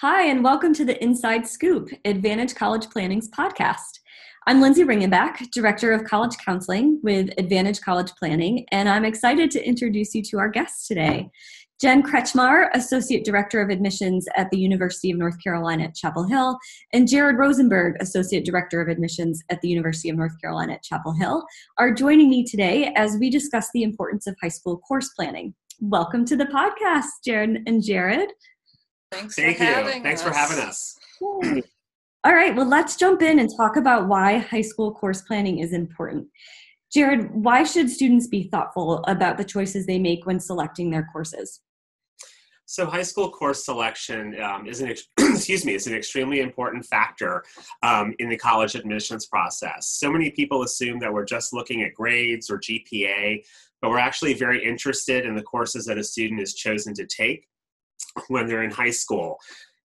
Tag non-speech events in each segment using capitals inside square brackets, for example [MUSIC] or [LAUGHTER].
Hi, and welcome to the Inside Scoop, Advantage College Planning's podcast. I'm Lindsay Ringenbach, Director of College Counseling with Advantage College Planning, and I'm excited to introduce you to our guests today. Jen Kretchmar, Associate Director of Admissions at the University of North Carolina at Chapel Hill, and Jared Rosenberg, Associate Director of Admissions at the University of North Carolina at Chapel Hill, are joining me today as we discuss the importance of high school course planning. Welcome to the podcast, Jared and Jared. Thanks Thank for you. having Thanks us. for having us. All right, well, let's jump in and talk about why high school course planning is important. Jared, why should students be thoughtful about the choices they make when selecting their courses? So, high school course selection um, is an ex- [CLEARS THROAT] excuse me is an extremely important factor um, in the college admissions process. So many people assume that we're just looking at grades or GPA, but we're actually very interested in the courses that a student is chosen to take when they're in high school.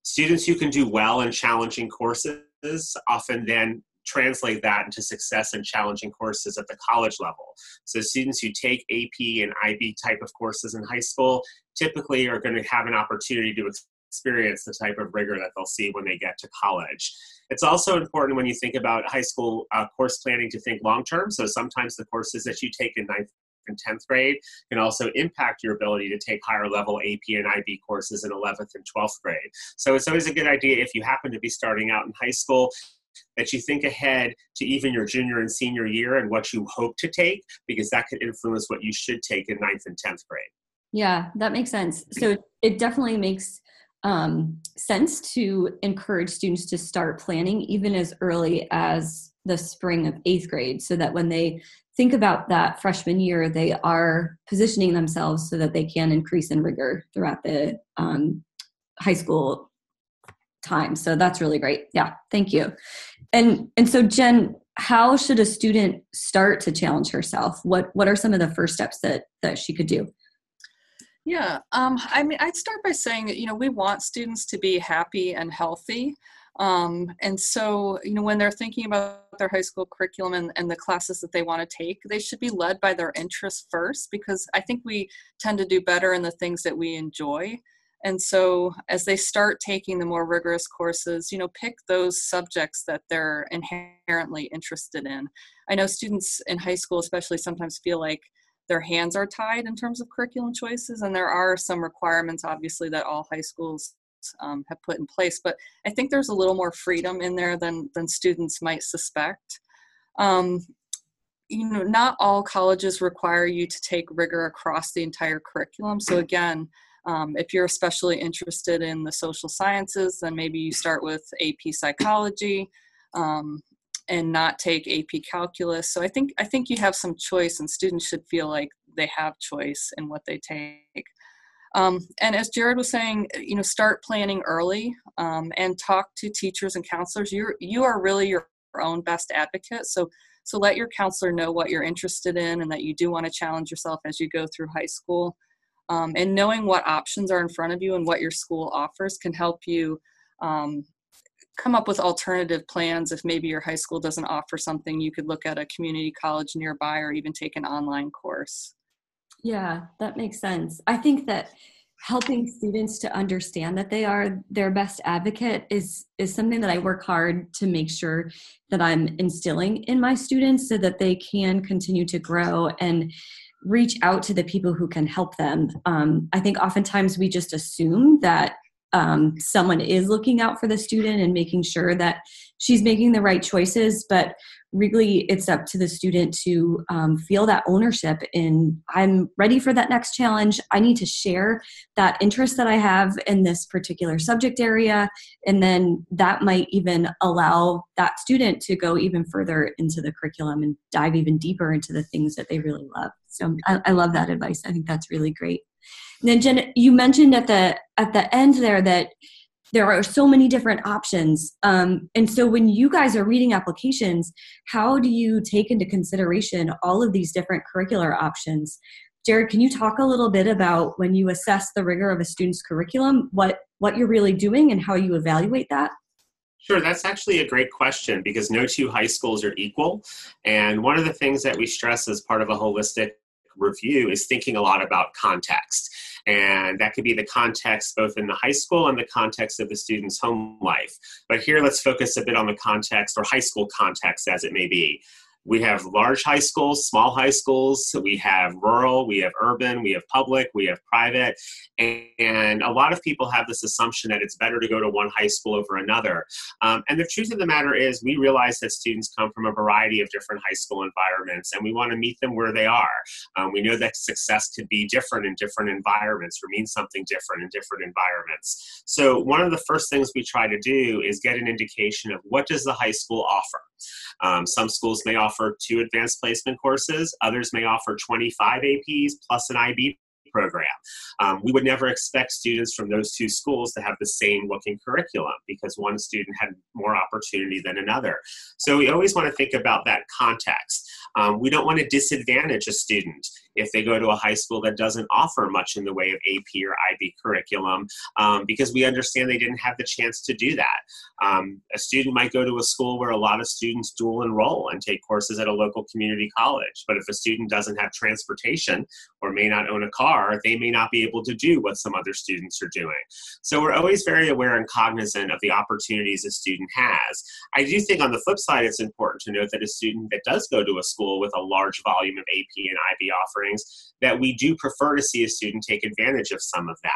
Students who can do well in challenging courses often then translate that into success in challenging courses at the college level. So students who take AP and IB type of courses in high school typically are going to have an opportunity to experience the type of rigor that they'll see when they get to college. It's also important when you think about high school uh, course planning to think long term. So sometimes the courses that you take in ninth and 10th grade can also impact your ability to take higher level AP and IB courses in 11th and 12th grade. So it's always a good idea if you happen to be starting out in high school that you think ahead to even your junior and senior year and what you hope to take because that could influence what you should take in ninth and 10th grade. Yeah, that makes sense. So it definitely makes um, sense to encourage students to start planning even as early as the spring of eighth grade so that when they think about that freshman year, they are positioning themselves so that they can increase in rigor throughout the um, high school time. So that's really great. Yeah, thank you. And and so Jen, how should a student start to challenge herself? What what are some of the first steps that that she could do? Yeah, um, I mean, I'd start by saying that you know we want students to be happy and healthy, um, and so you know when they're thinking about their high school curriculum and, and the classes that they want to take, they should be led by their interests first because I think we tend to do better in the things that we enjoy. And so as they start taking the more rigorous courses, you know, pick those subjects that they're inherently interested in. I know students in high school, especially, sometimes feel like their hands are tied in terms of curriculum choices and there are some requirements obviously that all high schools um, have put in place but i think there's a little more freedom in there than than students might suspect um, you know not all colleges require you to take rigor across the entire curriculum so again um, if you're especially interested in the social sciences then maybe you start with ap psychology um, and not take AP calculus. So I think I think you have some choice, and students should feel like they have choice in what they take. Um, and as Jared was saying, you know, start planning early um, and talk to teachers and counselors. You you are really your own best advocate. So so let your counselor know what you're interested in and that you do want to challenge yourself as you go through high school. Um, and knowing what options are in front of you and what your school offers can help you um, come up with alternative plans if maybe your high school doesn't offer something you could look at a community college nearby or even take an online course Yeah, that makes sense. I think that helping students to understand that they are their best advocate is is something that I work hard to make sure that I'm instilling in my students so that they can continue to grow and reach out to the people who can help them. Um, I think oftentimes we just assume that um, someone is looking out for the student and making sure that she's making the right choices, but really it's up to the student to um, feel that ownership in i'm ready for that next challenge. I need to share that interest that i have in this particular subject area. And then that might even allow that student to go even further into the curriculum and dive even deeper into the things that they really love. So i, I love that advice. I think that's really great then jen you mentioned at the at the end there that there are so many different options. Um, and so when you guys are reading applications, how do you take into consideration all of these different curricular options? Jared, can you talk a little bit about when you assess the rigor of a student's curriculum, what, what you're really doing and how you evaluate that? Sure, that's actually a great question because no two high schools are equal. And one of the things that we stress as part of a holistic review is thinking a lot about context. And that could be the context both in the high school and the context of the student's home life. But here, let's focus a bit on the context or high school context as it may be we have large high schools, small high schools, we have rural, we have urban, we have public, we have private. And, a lot of people have this assumption that it's better to go to one high school over another. Um, and the truth of the matter is, we realize that students come from a variety of different high school environments and we want to meet them where they are. Um, we know that success could be different in different environments or mean something different in different environments. So, one of the first things we try to do is get an indication of what does the high school offer. Um, some schools may offer two advanced placement courses, others may offer 25 APs plus an IB program. Um, we would never expect students from those two schools to have the same looking curriculum because one student had more opportunity than another. So we always want to think about that context. Um, we don't want to disadvantage a student if they go to a high school that doesn't offer much in the way of AP or IB curriculum um, because we understand they didn't have the chance to do that. Um, a student might go to a school where a lot of students dual enroll and take courses at a local community college, but if a student doesn't have transportation or may not own a car, they may not be able to do what some other students are doing. So we're always very aware and cognizant of the opportunities a student has. I do think on the flip side, it's important to note that a student that does go to a school with a large volume of AP and IB offerings, that we do prefer to see a student take advantage of some of that.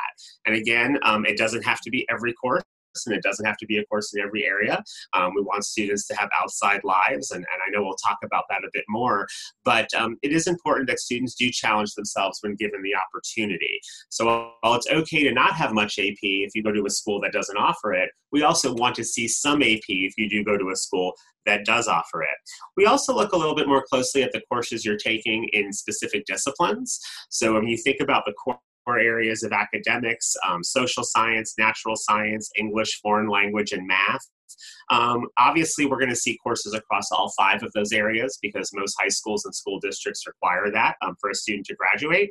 And again, um, it doesn't have to be every course it doesn't have to be a course in every area. Um, we want students to have outside lives, and, and I know we'll talk about that a bit more, but um, it is important that students do challenge themselves when given the opportunity. So while it's okay to not have much AP if you go to a school that doesn't offer it, we also want to see some AP if you do go to a school that does offer it. We also look a little bit more closely at the courses you're taking in specific disciplines. So when you think about the core areas of academics, um, social science, natural science, English, foreign language, and math. Um, obviously, we're going to see courses across all five of those areas because most high schools and school districts require that um, for a student to graduate.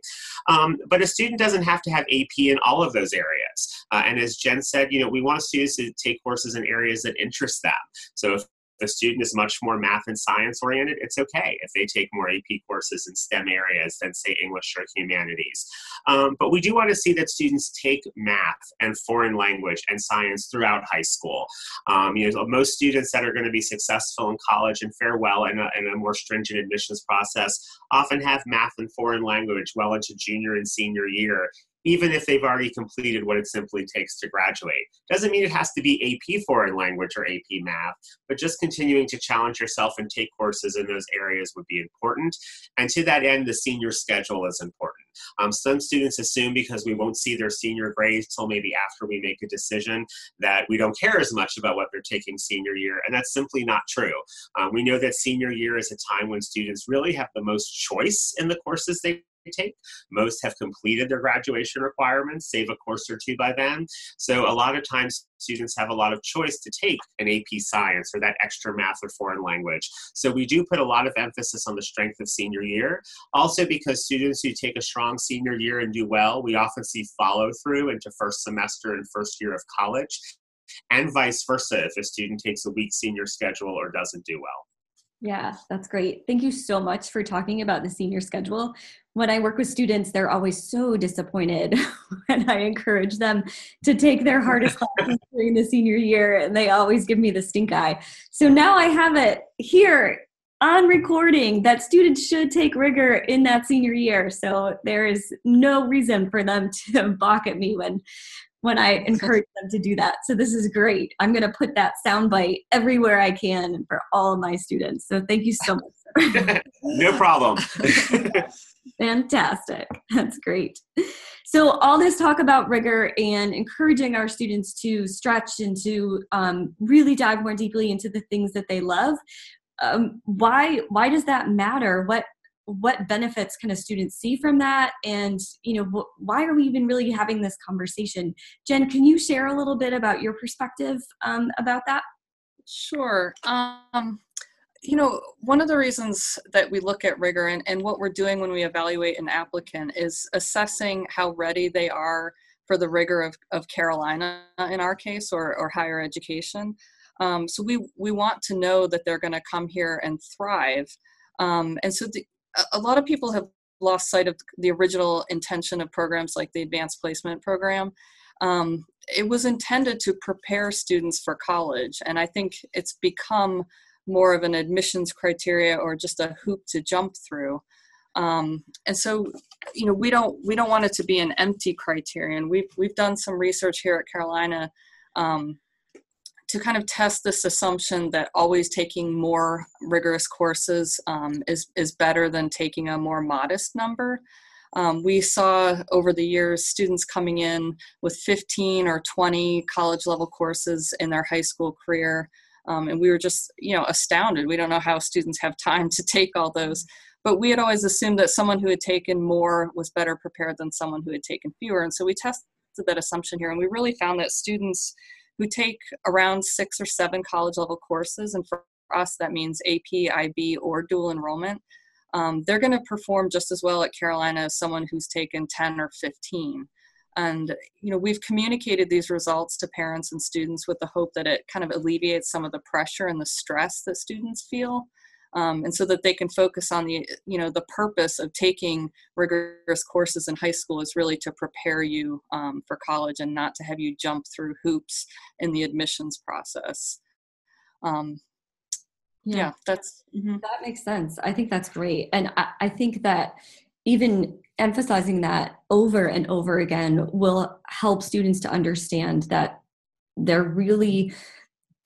Um, but a student doesn't have to have AP in all of those areas. Uh, and as Jen said, you know, we want students to take courses in areas that interest them. So if the student is much more math and science oriented, it's okay if they take more AP courses in STEM areas than, say, English or humanities. Um, but we do want to see that students take math and foreign language and science throughout high school. Um, you know, most students that are going to be successful in college and fare well in a, in a more stringent admissions process often have math and foreign language well into junior and senior year even if they've already completed what it simply takes to graduate. Doesn't mean it has to be AP foreign language or AP math, but just continuing to challenge yourself and take courses in those areas would be important. And to that end, the senior schedule is important. Um, some students assume because we won't see their senior grades till maybe after we make a decision that we don't care as much about what they're taking senior year, and that's simply not true. Um, we know that senior year is a time when students really have the most choice in the courses they take. Most have completed their graduation requirements, save a course or two by then. So a lot of times students have a lot of choice to take an AP science or that extra math or foreign language. So we do put a lot of emphasis on the strength of senior year. Also because students who take a strong senior year and do well, we often see follow through into first semester and first year of college and vice versa if a student takes a weak senior schedule or doesn't do well. Yeah, that's great. Thank you so much for talking about the senior schedule. When I work with students, they're always so disappointed [LAUGHS] when I encourage them to take their hardest [LAUGHS] classes during the senior year, and they always give me the stink eye. So now I have it here on recording that students should take rigor in that senior year. So there is no reason for them [LAUGHS] to balk at me when when I encourage them to do that. So this is great. I'm going to put that soundbite everywhere I can for all of my students. So thank you so much. [LAUGHS] no problem. [LAUGHS] Fantastic. That's great. So all this talk about rigor and encouraging our students to stretch and to um, really dive more deeply into the things that they love. Um, why why does that matter? What what benefits can a student see from that and you know wh- why are we even really having this conversation jen can you share a little bit about your perspective um, about that sure um, you know one of the reasons that we look at rigor and, and what we're doing when we evaluate an applicant is assessing how ready they are for the rigor of, of carolina in our case or, or higher education. Um, so we we want to know that they're going to come here and thrive. Um, and so the, a lot of people have lost sight of the original intention of programs like the advanced placement program. Um, it was intended to prepare students for college and i think it's become more of an admissions criteria or just a hoop to jump through um, and so you know we don't we don't want it to be an empty criterion we've we've done some research here at carolina um, to kind of test this assumption that always taking more rigorous courses um, is, is better than taking a more modest number. Um, we saw over the years students coming in with 15 or 20 college level courses in their high school career. Um, and we were just, you know, astounded. We don't know how students have time to take all those. But we had always assumed that someone who had taken more was better prepared than someone who had taken fewer. And so we tested that assumption here, and we really found that students who take around six or seven college level courses. And for us, that means AP, IB, or dual enrollment. Um, they're going to perform just as well at Carolina as someone who's taken 10 or 15. And, you know, we've communicated these results to parents and students with the hope that it kind of alleviates some of the pressure and the stress that students feel um, and so that they can focus on the you know the purpose of taking rigorous courses in high school is really to prepare you um, for college and not to have you jump through hoops in the admissions process um, yeah. yeah. that's mm-hmm. that makes sense i think that's great and I, I think that even emphasizing that over and over again will help students to understand that they're really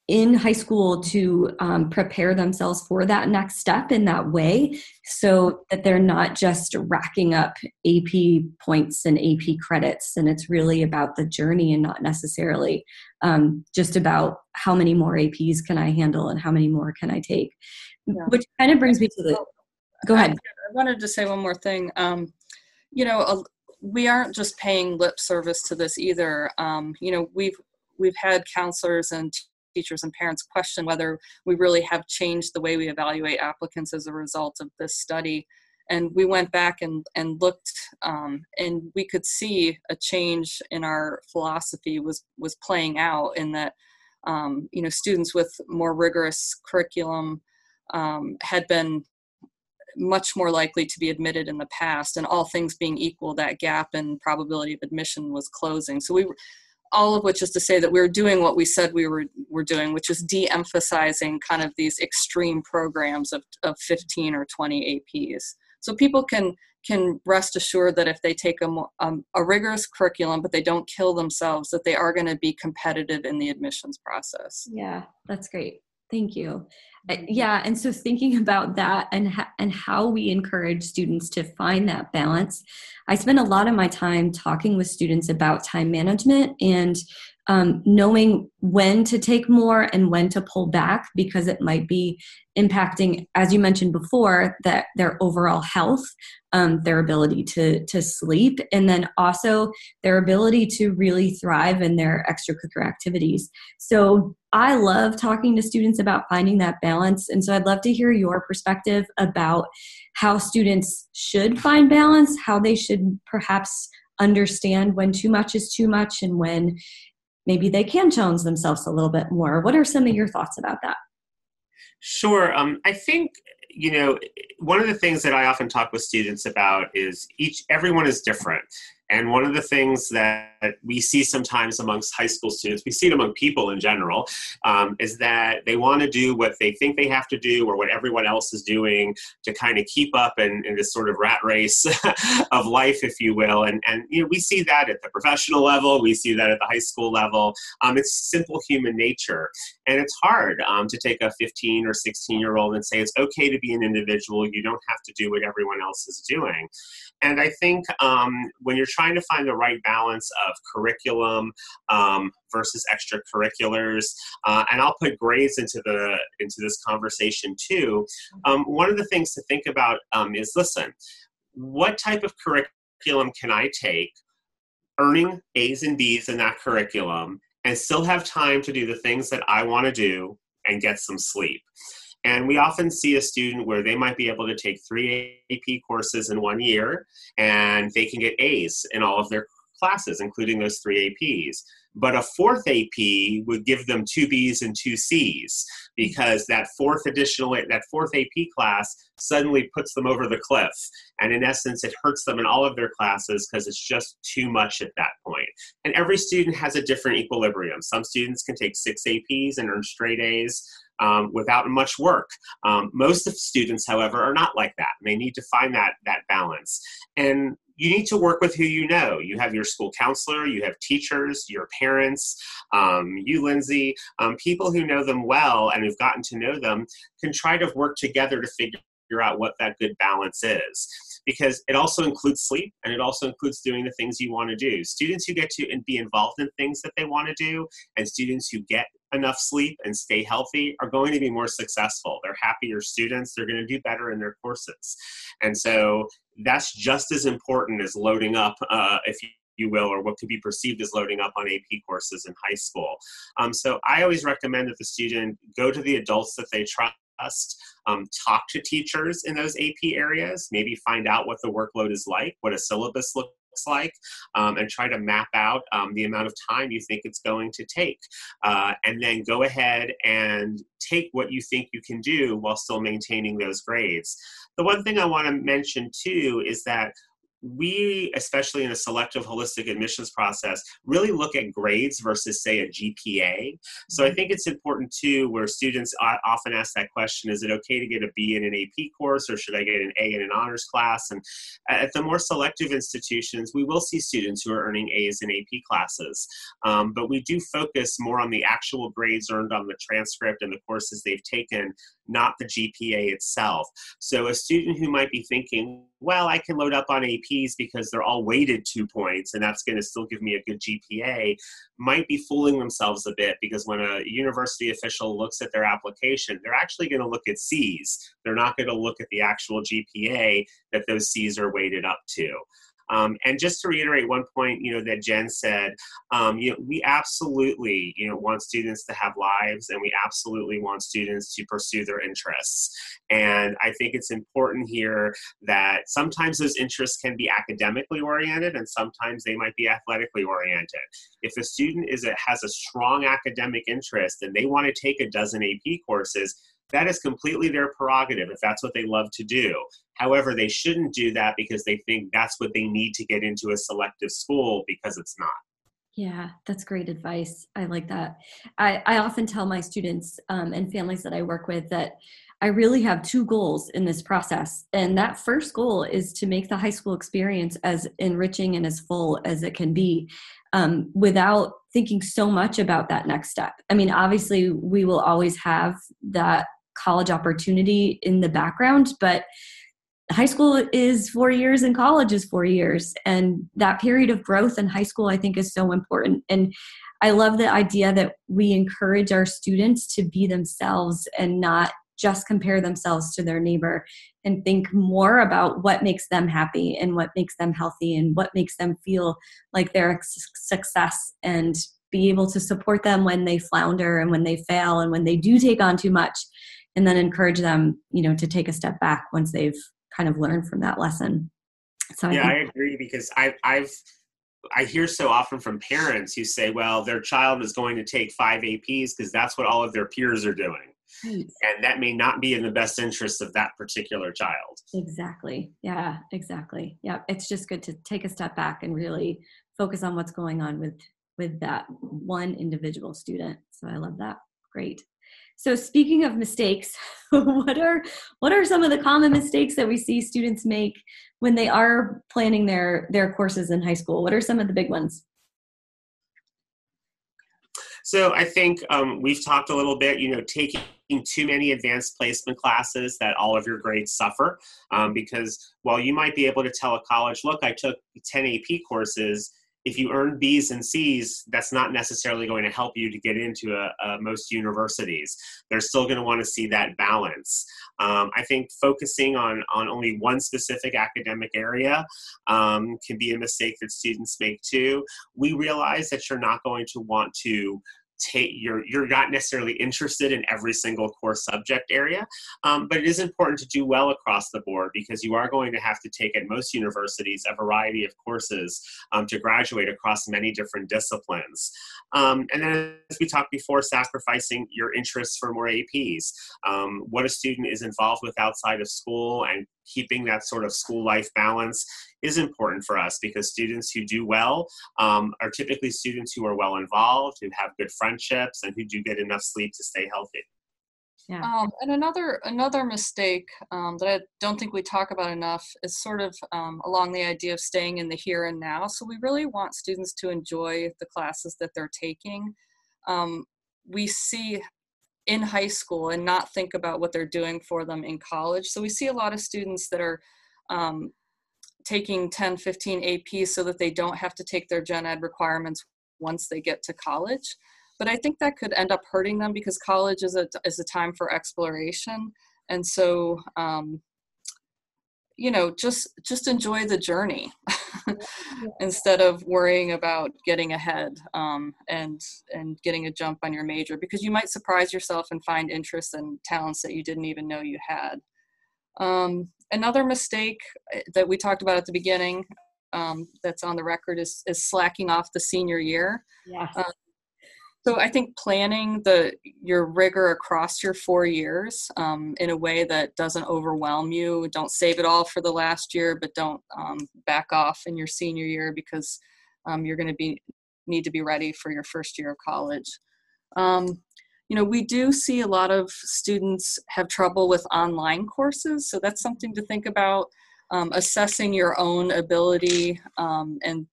in high school to um, prepare themselves for that next step in that way so that they're not just racking up AP points and AP credits. And it's really about the journey and not necessarily um, just about how many more APs can I handle and how many more can I take. Yeah. Which kind of brings me to the. Go ahead. I wanted to say one more thing. Um, you know, we aren't just paying lip service to this either. Um, you know, we've we've had counselors and teachers and parents question whether we really have changed the way we evaluate applicants as a result of this study. And we went back and, and looked, um, and we could see a change in our philosophy was was playing out in that, um, you know, students with more rigorous curriculum um, had been much more likely to be admitted in the past and all things being equal that gap in probability of admission was closing so we all of which is to say that we are doing what we said we were, were doing, which is de-emphasizing kind of these extreme programs of, of 15 or 20 APs. So people can can rest assured that if they take a, um, a rigorous curriculum, but they don't kill themselves, that they are going to be competitive in the admissions process. Yeah, that's great. Thank you. Uh, yeah, and so thinking about that and ha- and how we encourage students to find that balance, I spend a lot of my time talking with students about time management and um, knowing when to take more and when to pull back because it might be impacting, as you mentioned before, that their overall health, um, their ability to to sleep, and then also their ability to really thrive in their extracurricular activities. So I love talking to students about finding that balance, and so I'd love to hear your perspective about how students should find balance, how they should perhaps understand when too much is too much and when maybe they can challenge themselves a little bit more. What are some of your thoughts about that? Sure. Um, I think you know one of the things that I often talk with students about is each everyone is different, and one of the things that we see sometimes amongst high school students, we see it among people in general, um, is that they want to do what they think they have to do or what everyone else is doing to kind of keep up in, in this sort of rat race [LAUGHS] of life, if you will. And, and you know, we see that at the professional level, we see that at the high school level. Um, it's simple human nature. And it's hard um, to take a 15 or 16 year old and say it's okay to be an individual, you don't have to do what everyone else is doing. And I think um, when you're trying to find the right balance of curriculum um, versus extracurriculars, uh, and I'll put grades into the into this conversation too. Um, one of the things to think about um, is listen, what type of curriculum can I take, earning A's and B's in that curriculum, and still have time to do the things that I want to do and get some sleep. And we often see a student where they might be able to take three AP courses in one year and they can get A's in all of their classes, including those three APs. but a fourth AP would give them two B's and two C's because that fourth additional that fourth AP class suddenly puts them over the cliff, and in essence, it hurts them in all of their classes because it's just too much at that point. And every student has a different equilibrium. Some students can take six APs and earn straight A's. Um, without much work. Um, most of students, however, are not like that. They need to find that that balance. And you need to work with who you know. You have your school counselor, you have teachers, your parents, um, you, Lindsay, um, people who know them well and who've gotten to know them can try to work together to figure out what that good balance is because it also includes sleep and it also includes doing the things you want to do. Students who get to and be involved in things that they want to do and students who get enough sleep and stay healthy are going to be more successful. They're happier students, they're going to do better in their courses. And so that's just as important as loading up, uh, if you you will, or what could be perceived as loading up on AP courses in high school. Um, so I always recommend that the student go to the adults that they trust, um, talk to teachers in those AP areas, maybe find out what the workload is like, what a syllabus looks like, um, and try to map out um, the amount of time you think it's going to take. Uh, and then go ahead and take what you think you can do while still maintaining those grades. The one thing I want to mention too is that we, especially in a selective holistic admissions process, really look at grades versus, say, a GPA. So I mm-hmm. think it's important too, where students often ask that question is it okay to get a B in an AP course or should I get an A in an honors class? And at the more selective institutions, we will see students who are earning A's in AP classes. Um, but we do focus more on the actual grades earned on the transcript and the courses they've taken, not the GPA itself. So a student who might be thinking, well, I can load up on APs because they're all weighted two points and that's going to still give me a good GPA, might be fooling themselves a bit because when a university official looks at their application, they're actually going to look at C's. They're not going to look at the actual GPA that those C's are weighted up to. Um, and just to reiterate one point, you know, that Jen said, um, you know, we absolutely, you know, want students to have lives, and we absolutely want students to pursue their interests. And I think it's important here that sometimes those interests can be academically oriented, and sometimes they might be athletically oriented. If a student is a, has a strong academic interest and they want to take a dozen AP courses, that is completely their prerogative if that's what they love to do. However, they shouldn't do that because they think that's what they need to get into a selective school because it's not. Yeah, that's great advice. I like that. I, I often tell my students um, and families that I work with that I really have two goals in this process. And that first goal is to make the high school experience as enriching and as full as it can be um, without thinking so much about that next step. I mean, obviously, we will always have that college opportunity in the background, but high school is four years and college is four years. And that period of growth in high school, I think, is so important. And I love the idea that we encourage our students to be themselves and not just compare themselves to their neighbor and think more about what makes them happy and what makes them healthy and what makes them feel like they're a success and be able to support them when they flounder and when they fail and when they do take on too much and then encourage them you know to take a step back once they've kind of learned from that lesson so yeah i, think- I agree because I, i've I hear so often from parents who say, well, their child is going to take five APs because that's what all of their peers are doing. Right. And that may not be in the best interest of that particular child. Exactly. Yeah, exactly. Yeah. It's just good to take a step back and really focus on what's going on with with that one individual student. So I love that. Great. So speaking of mistakes, [LAUGHS] what are what are some of the common mistakes that we see students make when they are planning their their courses in high school? What are some of the big ones? So I think um, we've talked a little bit, you know, taking too many advanced placement classes that all of your grades suffer um, because while you might be able to tell a college, look, I took 10 AP courses, if you earn B's and C's, that's not necessarily going to help you to get into a, a most universities. They're still going to want to see that balance. Um, I think focusing on, on only one specific academic area um, can be a mistake that students make too. We realize that you're not going to want to take you're you're not necessarily interested in every single core subject area um, but it is important to do well across the board because you are going to have to take at most universities a variety of courses um, to graduate across many different disciplines. Um, and then as we talked before sacrificing your interests for more aps um, what a student is involved with outside of school and keeping that sort of school life balance is important for us because students who do well um, are typically students who are well involved, who have good friendships, and who do get enough sleep to stay healthy. Yeah. Um, and another another mistake um, that I don't think we talk about enough is sort of um, along the idea of staying in the here and now. So we really want students to enjoy the classes that they're taking. Um, we see in high school and not think about what they're doing for them in college. So we see a lot of students that are um, taking 10, 15 APs so that they don't have to take their gen ed requirements once they get to college. But I think that could end up hurting them because college is a, is a time for exploration. And so, um, you know, just just enjoy the journey [LAUGHS] instead of worrying about getting ahead um, and and getting a jump on your major because you might surprise yourself and find interests and talents that you didn't even know you had. Um, another mistake eh, that we talked about at the beginning um, that's on the record is, is slacking off the senior year. Yeah. Um, so I think planning the your rigor across your four years um, in a way that doesn't overwhelm you. Don't save it all for the last year, but don't um, back off in your senior year because um, you're going to be need to be ready for your first year of college. Um, you know, we do see a lot of students have trouble with online courses, so that's something to think about. Um, assessing your own ability um, and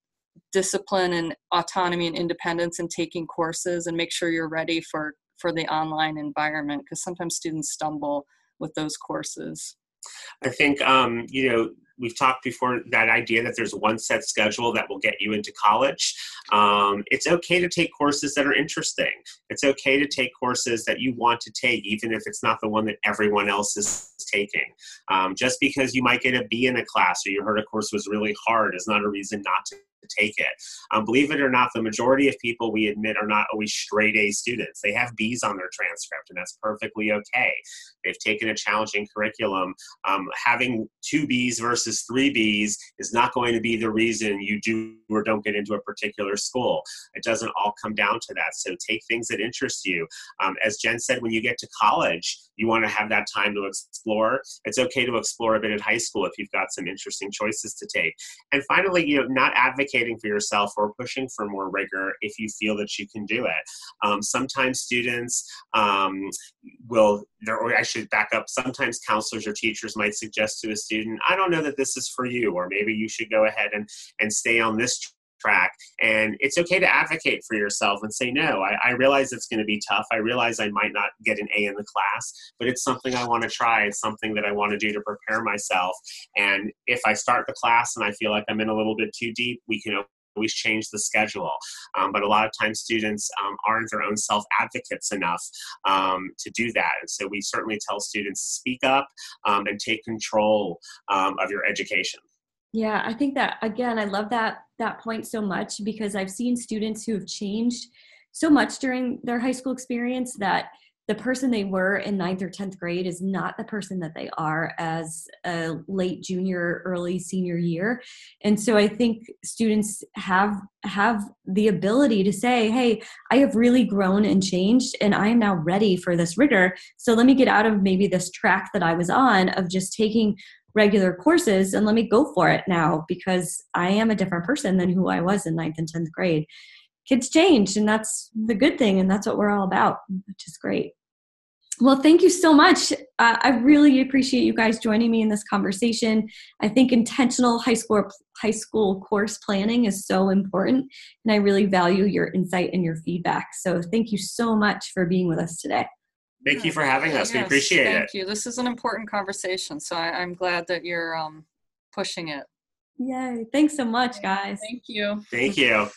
discipline and autonomy and independence in taking courses and make sure you're ready for for the online environment because sometimes students stumble with those courses. I think um, you know we've talked before that idea that there's one set schedule that will get you into college. Um, it's okay to take courses that are interesting. It's okay to take courses that you want to take, even if it's not the one that everyone else is taking. Um, just because you might get a B in a class or you heard a course was really hard is not a reason not to take it. Um, believe it or not, the majority of people we admit are not always straight A students. They have B's on their transcript, and that's perfectly okay. They've taken a challenging curriculum. Um, having two B's versus three B's is not going to be the reason you do or don't get into a particular school. It doesn't all come down to that. So take things that interest you. Um, as Jen said, when you get to college, you want to have that time to explore. It's okay to explore a bit in high school if you've got some interesting choices to take. And finally, you know, not advocating for yourself or pushing for more rigor if you feel that you can do it. Um, sometimes students um, will, or I should back up, sometimes counselors or teachers might suggest to a student, I don't know that this is for you, or maybe you should go ahead and, and stay on this track. And it's okay to advocate for yourself and say, no, I, I realize it's going to be tough. I realize I might not get an A in the class, but it's something I want to try. It's something that I want to do to prepare myself. And if I start the class and I feel like I'm in a little bit too deep, we can always change the schedule. Um, but a lot of times students um, aren't their own self advocates enough um, to do that. And so we certainly tell students speak up um, and take control um, of your education. Yeah, I think that again, I love that that point so much because I've seen students who have changed so much during their high school experience that the person they were in ninth or 10th grade is not the person that they are as a late junior early senior year. And so i think students have have the ability to say hey i have really grown and changed and i am now ready for this rigor. So let me get out of maybe this track that i was on of just taking regular courses and let me go for it now because I am a different person than who I was in ninth and 10th grade. Kids change, and that's the good thing, and that's what we're all about, which is great. Well, thank you so much. Uh, I really appreciate you guys joining me in this conversation. I think intentional high school high school course planning is so important, and I really value your insight and your feedback. So, thank you so much for being with us today. Thank you for having us. Yes, we appreciate thank it. Thank you. This is an important conversation, so I, am glad that you're um, pushing it. Yay. Thanks so much, guys. Thank you. Thank you.